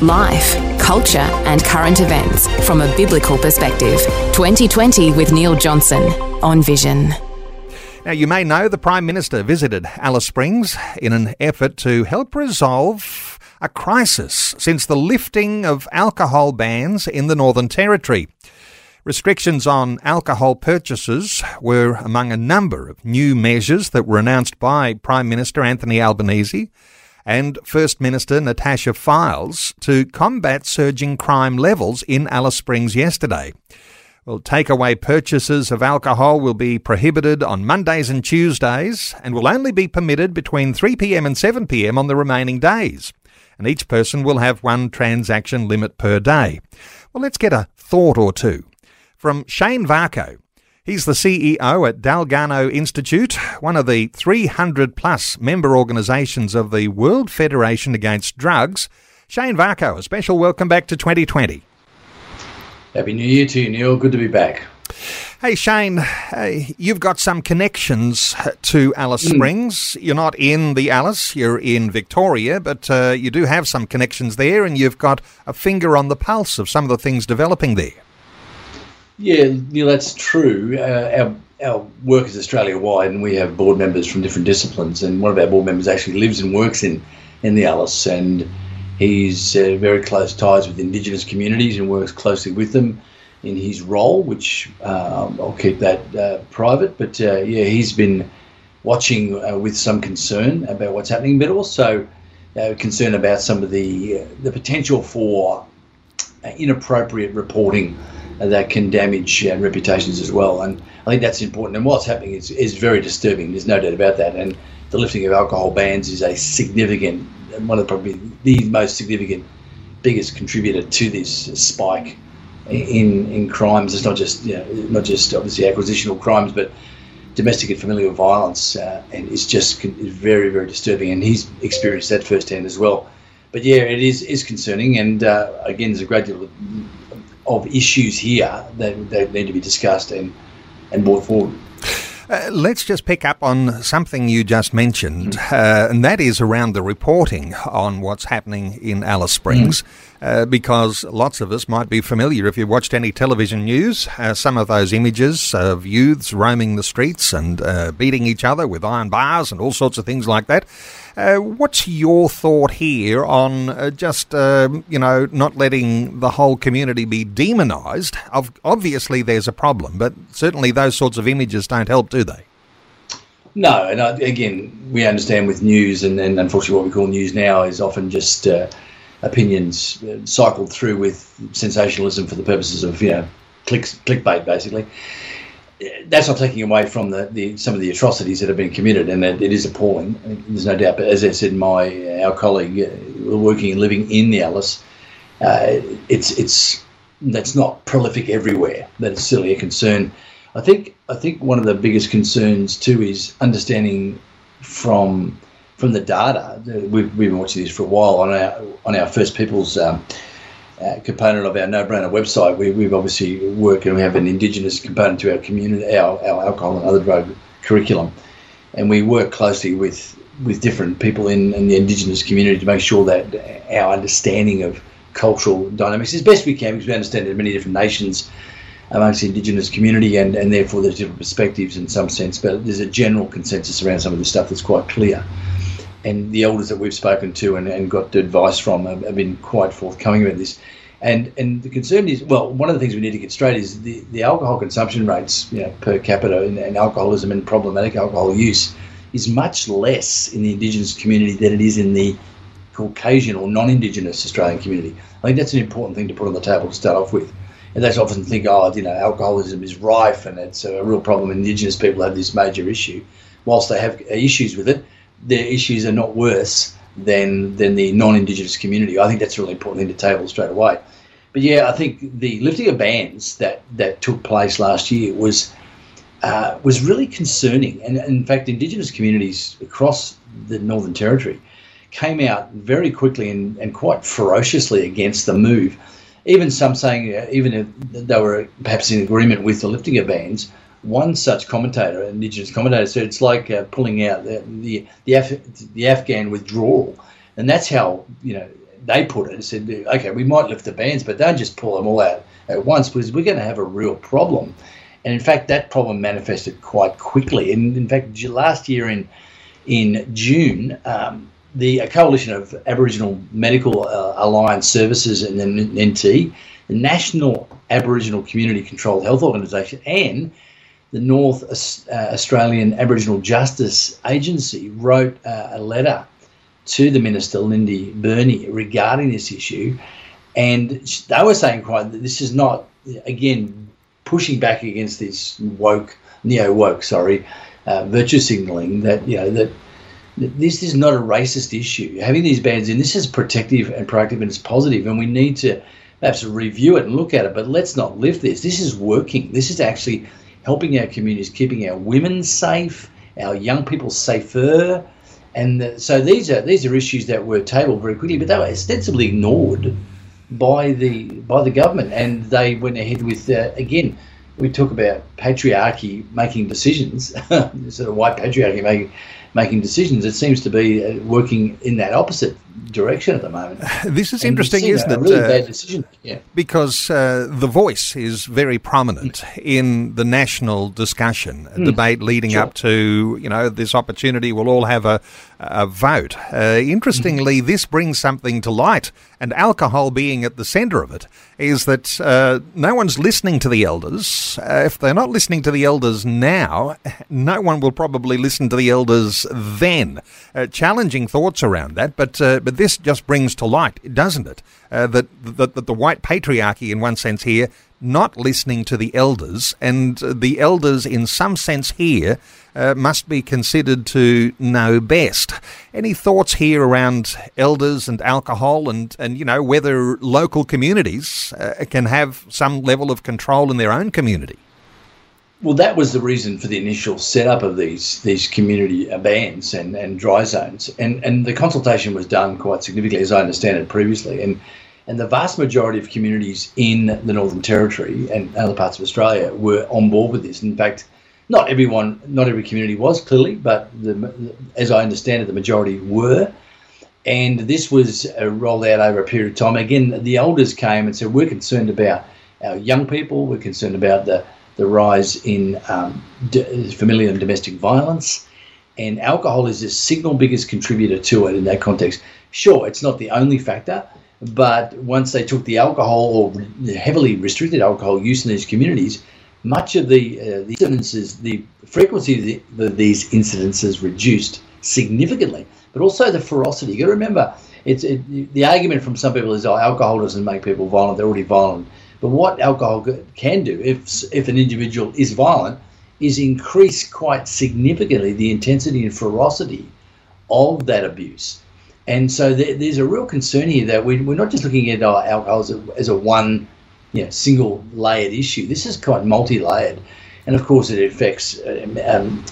Life, culture, and current events from a biblical perspective. 2020 with Neil Johnson on Vision. Now, you may know the Prime Minister visited Alice Springs in an effort to help resolve a crisis since the lifting of alcohol bans in the Northern Territory. Restrictions on alcohol purchases were among a number of new measures that were announced by Prime Minister Anthony Albanese and First Minister Natasha Fyles to combat surging crime levels in Alice Springs yesterday. Well, takeaway purchases of alcohol will be prohibited on Mondays and Tuesdays and will only be permitted between 3pm and 7pm on the remaining days. And each person will have one transaction limit per day. Well, let's get a thought or two. From Shane Varcoe, He's the CEO at Dalgarno Institute, one of the 300 plus member organisations of the World Federation Against Drugs. Shane Varcoe, a special welcome back to 2020. Happy New Year to you, Neil. Good to be back. Hey Shane, hey, you've got some connections to Alice mm. Springs. You're not in the Alice, you're in Victoria, but uh, you do have some connections there, and you've got a finger on the pulse of some of the things developing there. Yeah, Neil, that's true. Uh, our, our work is Australia wide, and we have board members from different disciplines. And one of our board members actually lives and works in, in the Alice, and he's uh, very close ties with Indigenous communities and works closely with them in his role, which um, I'll keep that uh, private. But uh, yeah, he's been watching uh, with some concern about what's happening, but also uh, concern about some of the the potential for inappropriate reporting that can damage uh, reputations as well. And I think that's important. And what's happening is, is very disturbing. There's no doubt about that. And the lifting of alcohol bans is a significant, one of the, probably the most significant, biggest contributor to this spike in in crimes. It's not just you know, not just obviously acquisitional crimes, but domestic and familial violence, uh, and it's just very very disturbing. And he's experienced that firsthand as well. But yeah, it is is concerning, and uh, again, there's a great deal of of issues here that, that need to be discussed and, and brought forward. Uh, let's just pick up on something you just mentioned, mm. uh, and that is around the reporting on what's happening in Alice Springs. Mm. Uh, because lots of us might be familiar if you've watched any television news, uh, some of those images of youths roaming the streets and uh, beating each other with iron bars and all sorts of things like that. Uh, what's your thought here on uh, just, uh, you know, not letting the whole community be demonised? Obviously, there's a problem, but certainly those sorts of images don't help, do they? No, and uh, again, we understand with news, and, and unfortunately, what we call news now is often just uh, opinions uh, cycled through with sensationalism for the purposes of, you know, clicks, clickbait, basically that's not taking away from the, the, some of the atrocities that have been committed, and it, it is appalling. There's no doubt. But as I said, my our colleague uh, working and living in the Alice, uh, it's it's that's not prolific everywhere. That is certainly a concern. I think I think one of the biggest concerns too is understanding from from the data. We've, we've been watching this for a while on our on our First Peoples. Um, uh, component of our no brainer website, we, we've obviously worked and we have an Indigenous component to our community, our, our alcohol and other drug curriculum. And we work closely with, with different people in, in the Indigenous community to make sure that our understanding of cultural dynamics is best we can because we understand there are many different nations amongst the Indigenous community and, and therefore there's different perspectives in some sense, but there's a general consensus around some of this stuff that's quite clear and the elders that we've spoken to and, and got advice from have, have, been quite forthcoming about this. And and the concern is, well, one of the things we need to get straight is the, the alcohol consumption rates you know, per capita and, and alcoholism and problematic alcohol use is much less in the Indigenous community than it is in the Caucasian or non-Indigenous Australian community. I think that's an important thing to put on the table to start off with. And they often think, oh, you know, alcoholism is rife and it's a real problem. Indigenous people have this major issue. Whilst they have issues with it, their issues are not worse than than the non-indigenous community. I think that's a really important thing to table straight away. but yeah, I think the lifting of bans that that took place last year was uh, was really concerning, and in fact, Indigenous communities across the Northern Territory came out very quickly and, and quite ferociously against the move. Even some saying, uh, even if they were perhaps in agreement with the lifting of bans, one such commentator, an Indigenous commentator, said it's like uh, pulling out the the, the, Af- the Afghan withdrawal, and that's how you know they put it. They said, okay, we might lift the bans, but don't just pull them all out at once because we're going to have a real problem. And in fact, that problem manifested quite quickly. And in fact, last year in in June, um, the coalition of Aboriginal Medical uh, Alliance Services and then NT, the National Aboriginal Community Controlled Health Organisation, and the North uh, Australian Aboriginal Justice Agency wrote uh, a letter to the Minister, Linda Burney, regarding this issue. And they were saying quite that this is not, again, pushing back against this woke, neo woke, sorry, uh, virtue signaling that, you know, that this is not a racist issue. Having these bans in, this is protective and proactive and it's positive, and we need to perhaps review it and look at it. But let's not lift this. This is working. This is actually helping our communities, keeping our women safe, our young people safer. And the, so these are these are issues that were tabled very quickly, but they were ostensibly ignored by the by the government, and they went ahead with uh, again. We talk about patriarchy making decisions, sort of white patriarchy making making decisions. It seems to be uh, working in that opposite direction at the moment. This is and interesting, isn't it? Really uh, bad decision. Yeah. Because uh, the voice is very prominent in the national discussion, mm. debate leading sure. up to you know this opportunity. We'll all have a, a vote. Uh, interestingly, mm. this brings something to light, and alcohol being at the centre of it is that uh, no one's listening to the elders. Uh, if they're not listening to the elders now, no one will probably listen to the elders then. challenging thoughts around that, but but this just brings to light, doesn't it, uh, that, that, that the white patriarchy, in one sense here, not listening to the elders, and the elders, in some sense here, uh, must be considered to know best. Any thoughts here around elders and alcohol, and, and you know whether local communities uh, can have some level of control in their own community? Well, that was the reason for the initial setup of these these community bans and, and dry zones, and and the consultation was done quite significantly, as I understand it previously, and and the vast majority of communities in the Northern Territory and other parts of Australia were on board with this. In fact, not everyone, not every community was clearly, but the, as I understand it, the majority were. And this was uh, rolled out over a period of time. Again, the elders came and said, "We're concerned about our young people. We're concerned about the the rise in um, d- familial and domestic violence. And alcohol is the single biggest contributor to it in that context. Sure, it's not the only factor, but once they took the alcohol or heavily restricted alcohol use in these communities, much of the, uh, the incidences, the frequency of, the, these incidences reduced significantly, but also the ferocity. You got to remember, it's it, the argument from some people is, oh, alcohol doesn't make people violent; they're already violent. But what alcohol can do, if if an individual is violent, is increase quite significantly the intensity and ferocity of that abuse. And so there, there's a real concern here that we, we're not just looking at uh, alcohol as a, as a one, you know, single layered issue. This is quite multi-layered, and of course it affects um, um,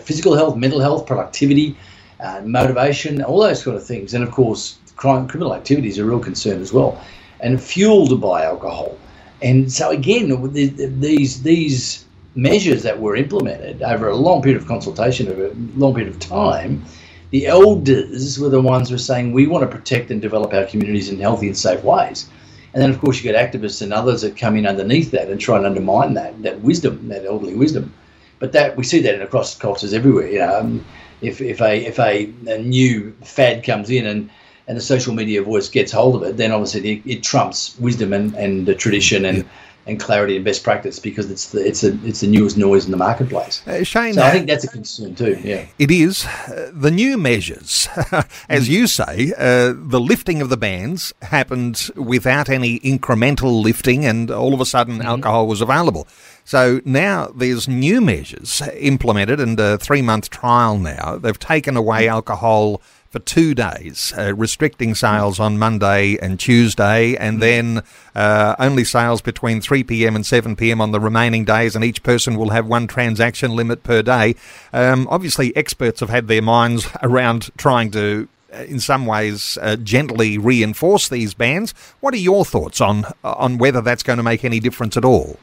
physical health, mental health, productivity, uh, motivation, all those sort of things. And of course, crime, criminal activity is a real concern as well, and fueled by alcohol. And so again, these these measures that were implemented over a long period of consultation, over a long period of time, the elders were the ones who were saying we want to protect and develop our communities in healthy and safe ways. And then, of course, you get activists and others that come in underneath that and try and undermine that that wisdom, that elderly wisdom. But that we see that in across cultures everywhere. You know, um, if if a if a, a new fad comes in and and the social media voice gets hold of it, then obviously it, it trumps wisdom and, and the tradition and, yeah. and clarity and best practice because it's the it's a it's the newest noise in the marketplace. Uh, Shane, so I think that's a concern too. Yeah, it is. Uh, the new measures, as you say, uh, the lifting of the bans happened without any incremental lifting, and all of a sudden mm-hmm. alcohol was available. So now there's new measures implemented and a three month trial now. They've taken away mm-hmm. alcohol for two days, uh, restricting sales on Monday and Tuesday, and then uh, only sales between 3 p.m. and 7 p.m. on the remaining days, and each person will have one transaction limit per day. Um, obviously, experts have had their minds around trying to uh, in some ways uh, gently reinforce these bans. What are your thoughts on on whether that's going to make any difference at all?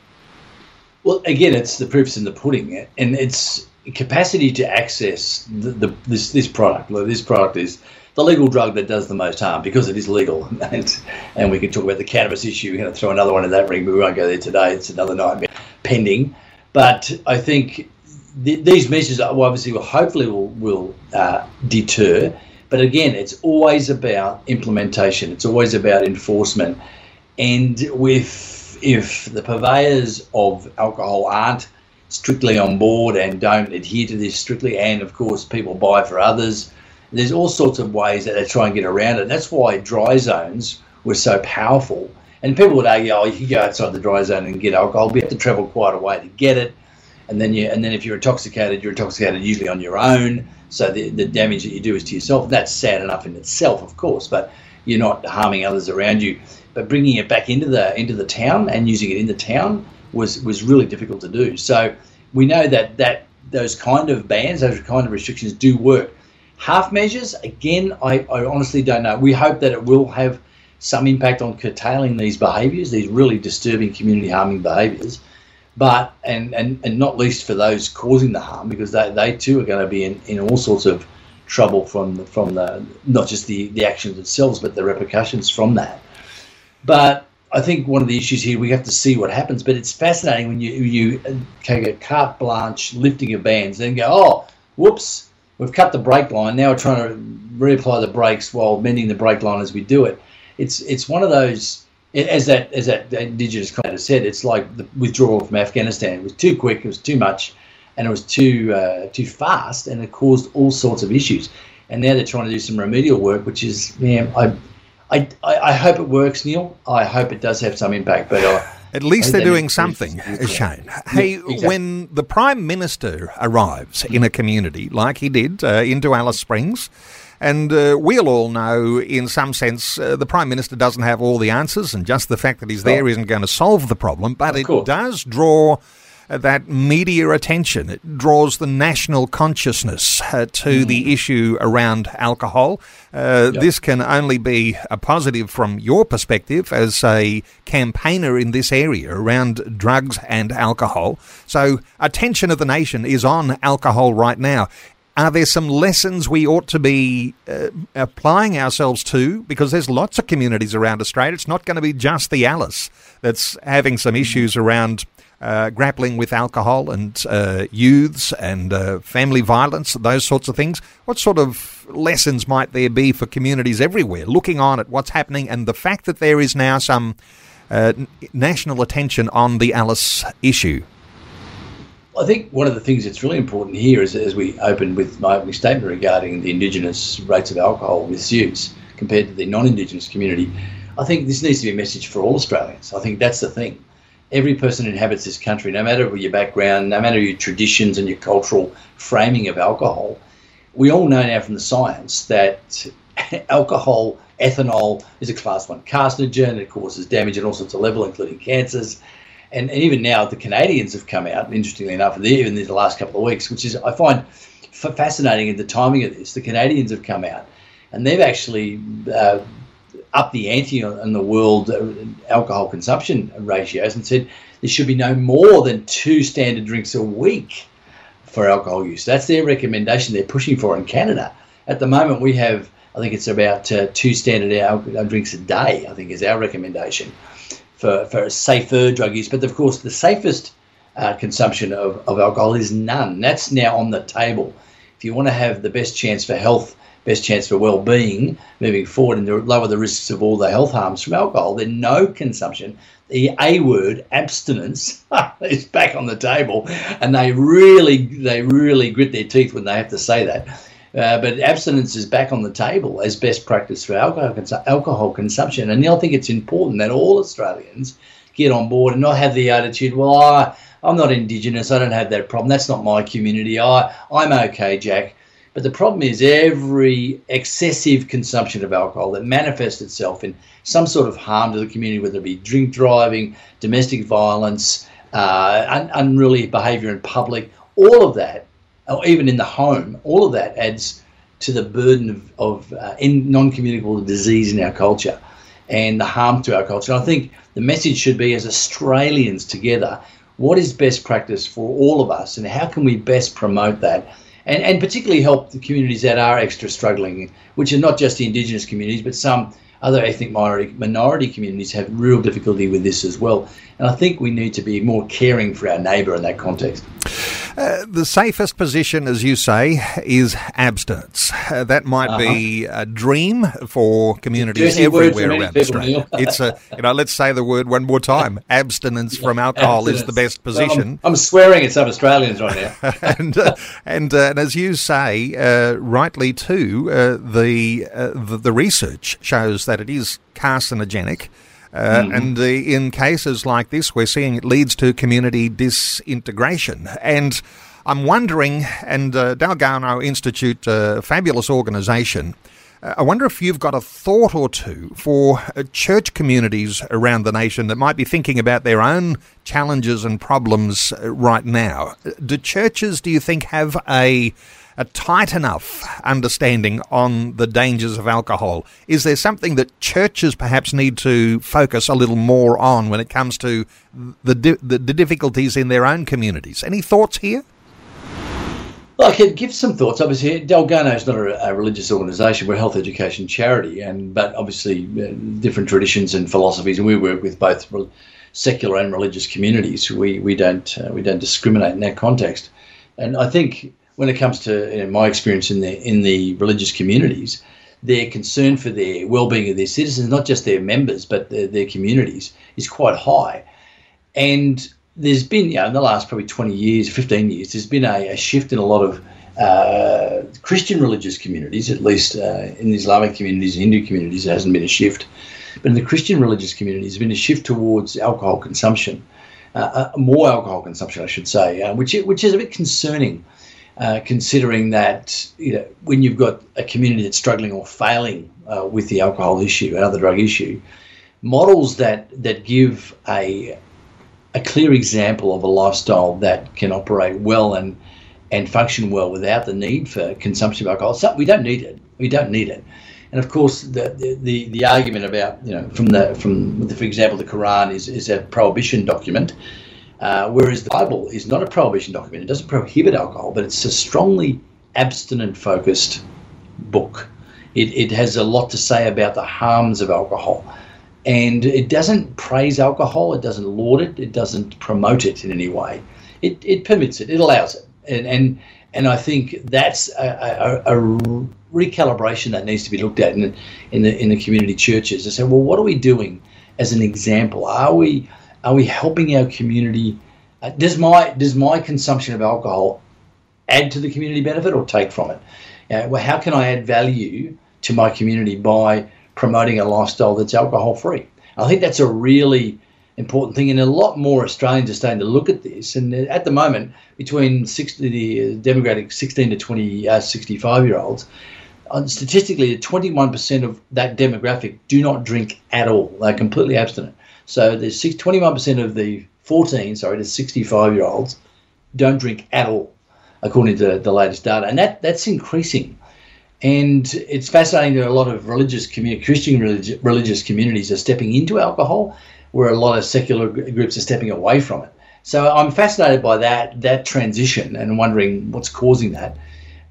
Well, again, it's the proof's in the pudding, and it's capacity to access the, the, this this product. This product is the legal drug that does the most harm because it is legal. and, and we can talk about the cannabis issue. We're going to throw another one in that ring, but we won't go there today. It's another nightmare pending. But I think th- these measures obviously will hopefully will, will uh, deter. But again, it's always about implementation. It's always about enforcement. And with if the purveyors of alcohol aren't strictly on board and don't adhere to this strictly, and of course people buy for others, there's all sorts of ways that they try and get around it. That's why dry zones were so powerful. And people would argue, oh, you can go outside the dry zone and get alcohol, but you have to travel quite a way to get it. And then you, and then if you're intoxicated, you're intoxicated usually on your own. So the, the damage that you do is to yourself. That's sad enough in itself, of course, but you're not harming others around you but bringing it back into the into the town and using it in the town was was really difficult to do. So we know that that those kind of bans, those kind of restrictions do work. Half measures, again, I, I honestly don't know. We hope that it will have some impact on curtailing these behaviours, these really disturbing community harming behaviours. But and, and, and not least for those causing the harm, because they, they too are going to be in, in all sorts of trouble from from the not just the, the actions themselves, but the repercussions from that. But I think one of the issues here we have to see what happens. But it's fascinating when you you take a carte blanche lifting of bans, then go, oh, whoops, we've cut the brake line. Now we're trying to reapply the brakes while mending the brake line as we do it. It's it's one of those as that as that indigenous of said. It's like the withdrawal from Afghanistan. It was too quick. It was too much, and it was too uh, too fast, and it caused all sorts of issues. And now they're trying to do some remedial work, which is, man, I I, I, hope it works, Neil. I hope it does have some impact, but. Uh, at least they're doing something, Shane. Hey, exactly. when the Prime Minister arrives in a community, like he did uh, into Alice Springs, and uh, we'll all know, in some sense, uh, the Prime Minister doesn't have all the answers, and just the fact that he's there isn't going to solve the problem, but it does draw that media attention. It draws the national consciousness uh, to mm. the issue around alcohol. Uh, yep. This can only be a positive from your perspective as a campaigner in this area around drugs and alcohol. So, attention of the nation is on alcohol right now. Are there some lessons we ought to be uh, applying ourselves to? Because there's lots of communities around Australia. It's not going to be just the Alice that's having some mm. issues around uh, grappling with alcohol and uh, youths and uh, family violence, those sorts of things. What sort of lessons might there be for communities everywhere looking on at what's happening and the fact that there is now some uh, national attention on the Alice issue? I think one of the things that's really important here is, as we opened with my opening statement regarding the Indigenous rates of alcohol misuse compared to the non Indigenous community, I think this needs to be a message for all Australians. I think that's the thing every person inhabits this country, no matter your background, no matter your traditions and your cultural framing of alcohol. We all know now from the science that alcohol, ethanol, is a class one carcinogen. It causes damage at all sorts of levels, including cancers. And, and even now, the Canadians have come out, interestingly enough, even in the last couple of weeks, which is, I find fascinating in the timing of this. The Canadians have come out and they've actually uh, up the ante on, the world uh, alcohol consumption ratios and said there should be no more than two standard drinks a week for alcohol use. That's their recommendation they're pushing for in Canada. At the moment, we have, I think it's about uh, two standard alcohol drinks a day, I think is our recommendation for, for safer drug use. But of course, the safest uh, consumption of, of alcohol is none. That's now on the table. If you want to have the best chance for health best chance for well-being moving forward and to lower the risks of all the health harms from alcohol, then no consumption. The A word, abstinence, is back on the table, and they really, they really grit their teeth when they have to say that. Uh, but abstinence is back on the table as best practice for alcohol, cons- alcohol consumption. And I think it's important that all Australians get on board and not have the attitude, well, I, I'm not Indigenous, I don't have that problem, that's not my community, I, I'm okay, Jack But the problem is every excessive consumption of alcohol that manifests itself in some sort of harm to the community, whether it be drink driving, domestic violence, uh, un- unruly behaviour in public, all of that, or even in the home, all of that adds to the burden of, of uh, non-communicable disease in our culture and the harm to our culture. And I think the message should be as Australians together, what is best practice for all of us and how can we best promote that and, and particularly help the communities that are extra struggling, which are not just the Indigenous communities, but some other ethnic minority, minority communities have real difficulty with this as well. And I think we need to be more caring for our neighbour in that context. Uh, the safest position, as you say, is abstinence. Uh, that might uh-huh. be a dream for communities everywhere around Australia. it's a, you know, let's say the word one more time. Abstinence yeah, from alcohol abstinence. is the best position. Well, I'm, I'm, swearing at some Australians right now. and, uh, and, uh, and as you say, uh, rightly too, the, the the research shows that it is carcinogenic. Uh, mm-hmm. And uh, in cases like this, we're seeing it leads to community disintegration. And I'm wondering, and uh, Dalgarno Institute, a uh, fabulous organisation, uh, I wonder if you've got a thought or two for church communities around the nation that might be thinking about their own challenges and problems right now. Do churches, do you think, have a a tight enough understanding on the dangers of alcohol? Is there something that churches perhaps need to focus a little more on when it comes to the, the, the difficulties in their own communities? Any thoughts here? Well, I could give some thoughts. Obviously, Dalgarno is not a, a, religious organisation; we're a health education charity, and but obviously uh, different traditions and philosophies, and we work with both secular and religious communities. We we don't uh, we don't discriminate in that context, and I think when it comes to you know, my experience in the in the religious communities, their concern for their well-being of their citizens, not just their members but their, their communities, is quite high. And there's been, you know, in the last probably 20 years, 15 years, there's been a, a shift in a lot of uh, Christian religious communities, at least uh, in the Islamic communities Hindu communities, there hasn't been a shift. But in the Christian religious communities, there's been a shift towards alcohol consumption, uh, uh more alcohol consumption, I should say, uh, which which is a bit concerning uh, considering that you know when you've got a community that's struggling or failing uh, with the alcohol issue, another drug issue, models that that give a a clear example of a lifestyle that can operate well and and function well without the need for consumption of alcohol. So we don't need it. We don't need it. And of course, the, the, the argument about you know from the from for example the Quran is is a prohibition document, uh, whereas the Bible is not a prohibition document. It doesn't prohibit alcohol, but it's a strongly abstinent focused book. It, it has a lot to say about the harms of alcohol. And it doesn't praise alcohol, it doesn't laud it, it doesn't promote it in any way. It, it permits it, it allows it. And, and, and I think that's a, a, a recalibration that needs to be looked at in, in, the, in the community churches to say, well, what are we doing as an example? Are we are we helping our community? Uh, does my does my consumption of alcohol add to the community benefit or take from it? Uh, well, how can I add value to my community by promoting a lifestyle that's alcohol free? I think that's a really important thing, and a lot more Australians are starting to look at this. And at the moment, between 60, the demographic 16 to 20, uh, 65 year olds, uh, statistically, 21% of that demographic do not drink at all. They're completely abstinent. So there's six, 21% of the 14, sorry, the 65 year olds don't drink at all, according to the latest data, and that that's increasing. And it's fascinating that a lot of religious community, Christian religi- religious communities are stepping into alcohol, where a lot of secular groups are stepping away from it. So I'm fascinated by that that transition and wondering what's causing that.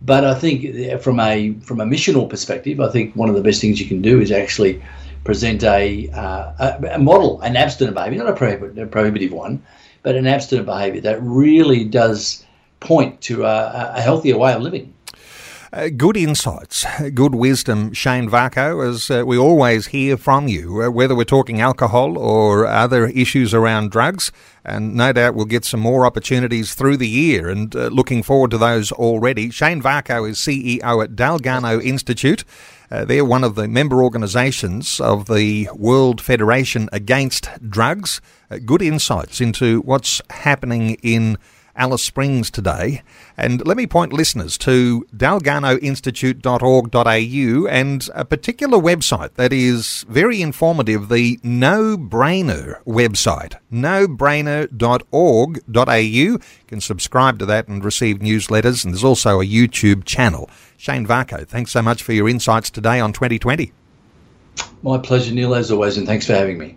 But I think from a from a missional perspective, I think one of the best things you can do is actually present a, uh, a, model, an abstinent behaviour, not a, prohibitive one, but an abstinent behaviour that really does point to a, a healthier way of living. Uh, good insights, good wisdom, Shane Varcoe, as uh, we always hear from you, uh, whether we're talking alcohol or other issues around drugs. And no doubt we'll get some more opportunities through the year and uh, looking forward to those already. Shane Varcoe is CEO at Dalgarno Institute. Uh, they're one of the member organisations of the World Federation Against Drugs. Uh, good insights into what's happening in Alice Springs today. And let me point listeners to dalgarnoinstitute.org.au and a particular website that is very informative, the No Brainer website, nobrainer.org.au. You can subscribe to that and receive newsletters, and there's also a YouTube channel. Shane Varcoe, thanks so much for your insights today on 2020. My pleasure, Neil, as always, and thanks for having me.